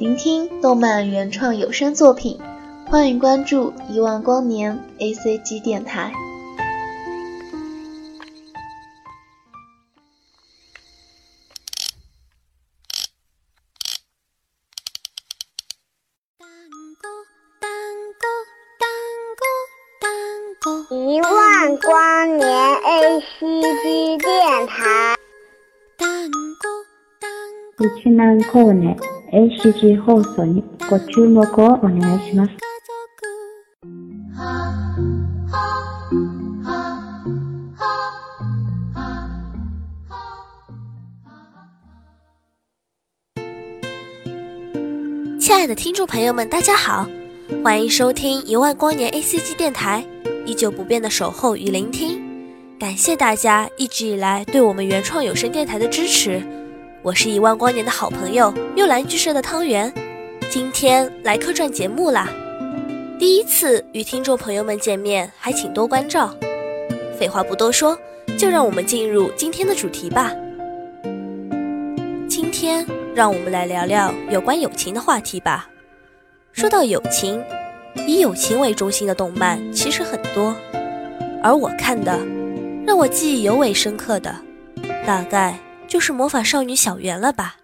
聆听动漫原创有声作品，欢迎关注一万光年 A C G 电台。一万光年 A C G 电台。1万光年 ACG 放送にご注目をお願いします。亲爱的听众朋友们，大家好，欢迎收听一万光年 ACG 电台，依旧不变的守候与聆听，感谢大家一直以来对我们原创有声电台的支持。 我是一万光年的好朋友幽兰剧社的汤圆，今天来客串节目啦。第一次与听众朋友们见面，还请多关照。废话不多说，就让我们进入今天的主题吧。今天让我们来聊聊有关友情的话题吧。说到友情，以友情为中心的动漫其实很多，而我看的让我记忆尤为深刻的，大概。就是魔法少女小圆了吧？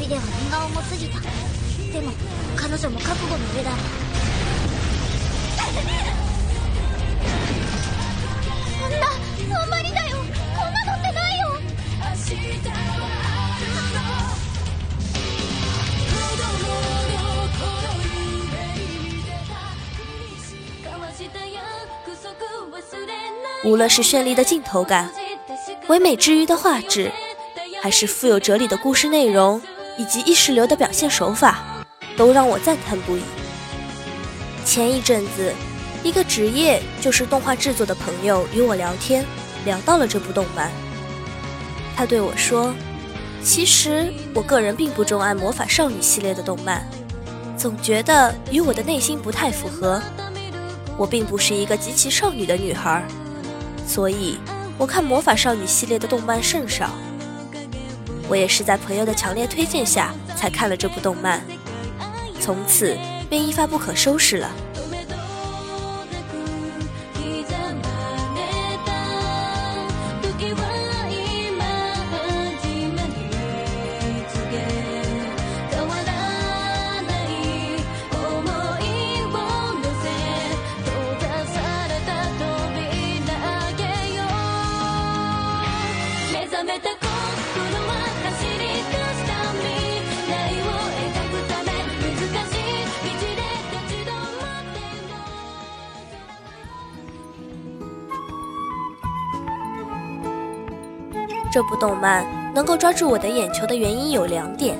人では荷が重すぎた。でも彼女も覚悟の上だ。ろそんなあんまりだよ。こんなのってないよ。无论是绚丽的镜头感、唯美治愈的画质，还是富有哲理的故事内容，以及意识流的表现手法，都让我赞叹不已。前一阵子，一个职业就是动画制作的朋友与我聊天，聊到了这部动漫。他对我说：“其实我个人并不钟爱魔法少女系列的动漫，总觉得与我的内心不太符合。我并不是一个极其少女的女孩，所以我看魔法少女系列的动漫甚少。”我也是在朋友的强烈推荐下才看了这部动漫，从此便一发不可收拾了。这部动漫能够抓住我的眼球的原因有两点。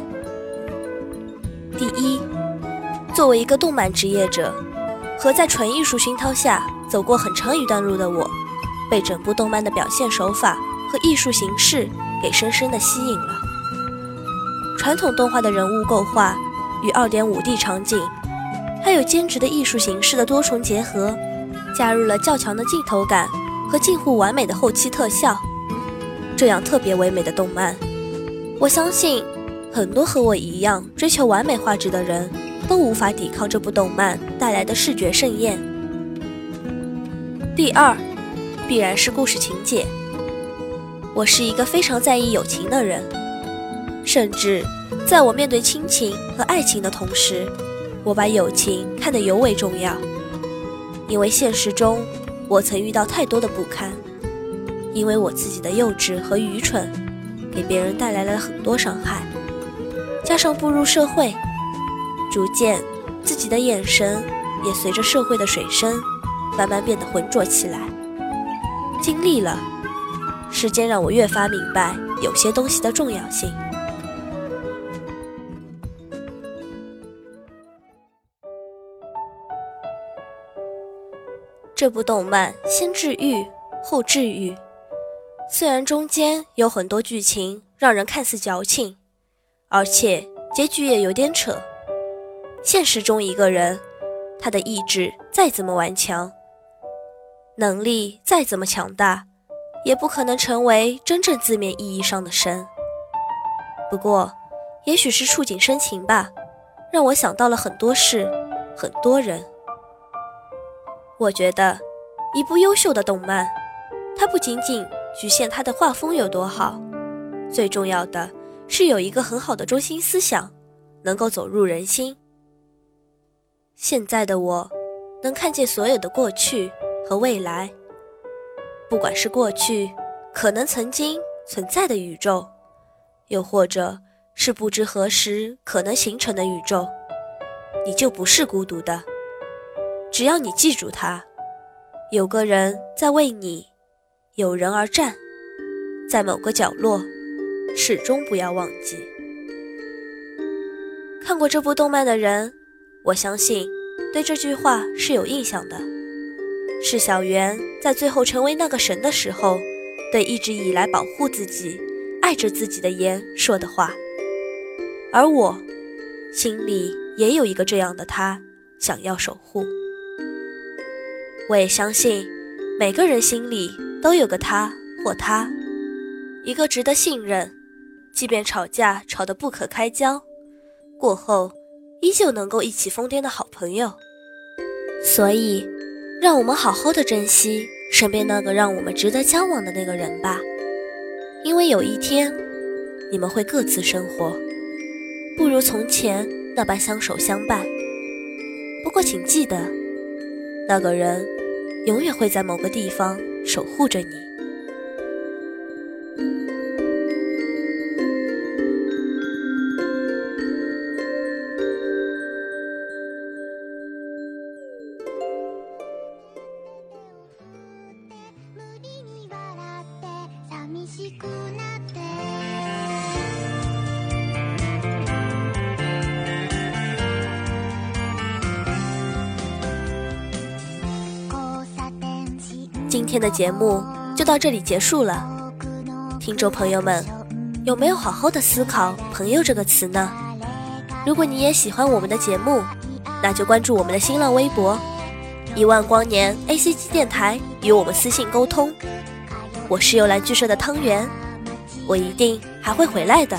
第一，作为一个动漫职业者，和在纯艺术熏陶下走过很长一段路的我，被整部动漫的表现手法和艺术形式给深深的吸引了。传统动画的人物构画与 2.5D 场景，还有兼职的艺术形式的多重结合，加入了较强的镜头感和近乎完美的后期特效。这样特别唯美的动漫，我相信很多和我一样追求完美画质的人都无法抵抗这部动漫带来的视觉盛宴。第二，必然是故事情节。我是一个非常在意友情的人，甚至在我面对亲情和爱情的同时，我把友情看得尤为重要。因为现实中，我曾遇到太多的不堪，因为我自己的幼稚和愚蠢，给别人带来了很多伤害。加上步入社会，逐渐自己的眼神也随着社会的水深，慢慢变得浑浊起来。经历了，时间让我越发明白有些东西的重要性。这部动漫先治愈后治愈，虽然中间有很多剧情让人看似矫情，而且结局也有点扯。现实中一个人，他的意志再怎么顽强，能力再怎么强大，也不可能成为真正字面意义上的神。不过，也许是触景生情吧，让我想到了很多事，很多人。我觉得，一部优秀的动漫，它不仅仅局限他的画风有多好，最重要的是有一个很好的中心思想，能够走入人心。现在的我，能看见所有的过去和未来，不管是过去可能曾经存在的宇宙，又或者是不知何时可能形成的宇宙，你就不是孤独的。只要你记住它，有个人在为你有人而战，在某个角落，始终不要忘记。看过这部动漫的人，我相信对这句话是有印象的。是小圆在最后成为那个神的时候，对一直以来保护自己、爱着自己的言说的话。而我心里也有一个这样的他，想要守护。我也相信，每个人心里都有个他或她，一个值得信任，即便吵架吵得不可开交，过后依旧能够一起疯癫的好朋友。所以，让我们好好的珍惜身边那个让我们值得交往的那个人吧，因为有一天，你们会各自生活，不如从前那般相守相伴。不过，请记得。那个人，永远会在某个地方守护着你。今天的节目就到这里结束了，听众朋友们，有没有好好的思考“朋友”这个词呢？如果你也喜欢我们的节目，那就关注我们的新浪微博“一万光年 A C G 电台”，与我们私信沟通。我是幽兰剧社的汤圆，我一定还会回来的。